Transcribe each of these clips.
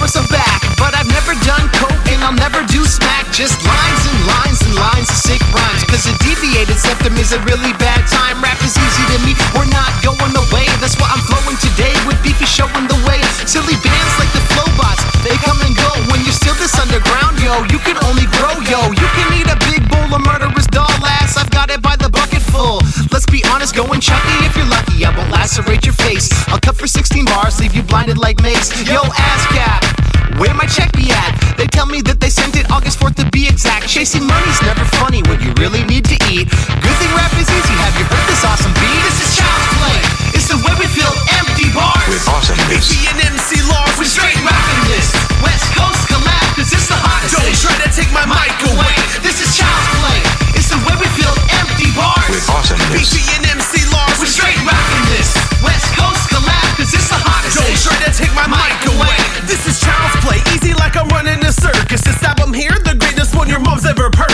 course I'm back, but I've never done coke and I'll never do smack. Just lines and lines and lines of sick rhymes. Cause a deviated septum is a really bad time. Rap is easy to me, we're not going away. That's why I'm flowing today with Beefy showing the way. Silly bands like the Flobots, they come and go. When you're still this underground, yo, you can only grow, yo. You can eat a big bowl of murderous doll ass. I've got it by the bucket full. Let's be honest, go and chucky if you're lucky. I won't lacerate your face. I'll cut for 16 bars, leave you blinded like mace. Yo, ass cap. Where my check be at? They tell me that they sent it August 4th to be exact. Chasing money's never funny when you really need to eat.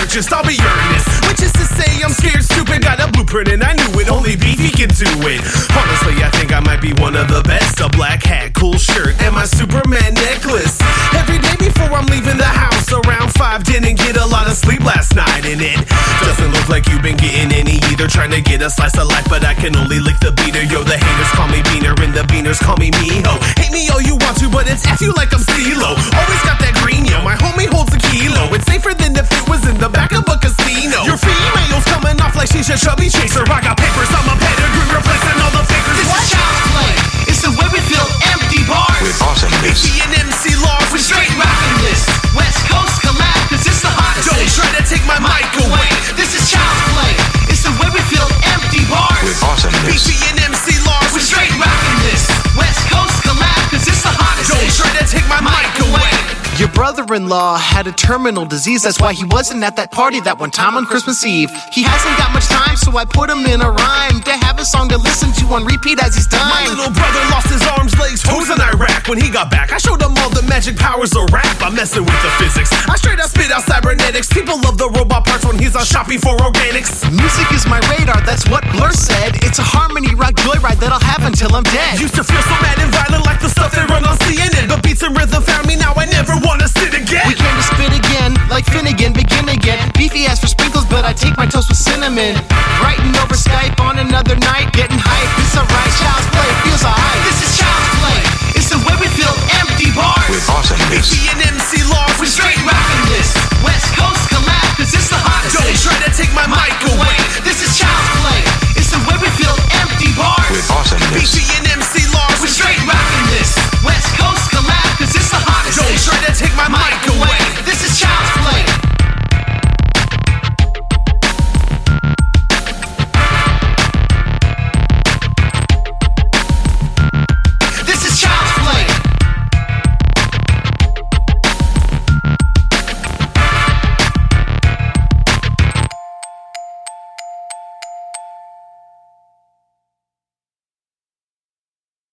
Purchased. I'll be earnest, which is to say I'm scared, stupid. Got a blueprint and I knew it. Only Beefy can do it. Honestly, I think I might be one of the best. A black hat, cool shirt, and my Superman necklace. Every day before I'm leaving the house, around five, didn't get a lot of sleep last night, and it doesn't look like you've been getting any either. Trying to get a slice of life, but I can only lick the beater. Yo, the haters call me Beaner, and the Beaners call me Miho. Hate me all you want to, but it's F you like I'm CeeLo. Always got that Your brother-in-law had a terminal disease. That's why he wasn't at that party that one time on Christmas Eve. He hasn't got much time, so I put him in a rhyme to have a song to listen to on repeat as he's dying. My little brother lost his arms, When he got back, I showed him all the magic powers of rap. I'm messing with the physics. I straight up spit out cybernetics. People love the robot parts when he's on shopping for organics. Music is my radar, that's what Blur said. It's a harmony rock joyride that I'll have until I'm dead. Used to feel so mad and violent like the stuff they run on CNN. But beats and rhythm found me, now I never wanna sit again. We came to spit again, like Finnegan, begin again. Beefy asked for sprinkles, but I take my toast with cinnamon. Writing over Skype on another night, getting hype, it's alright.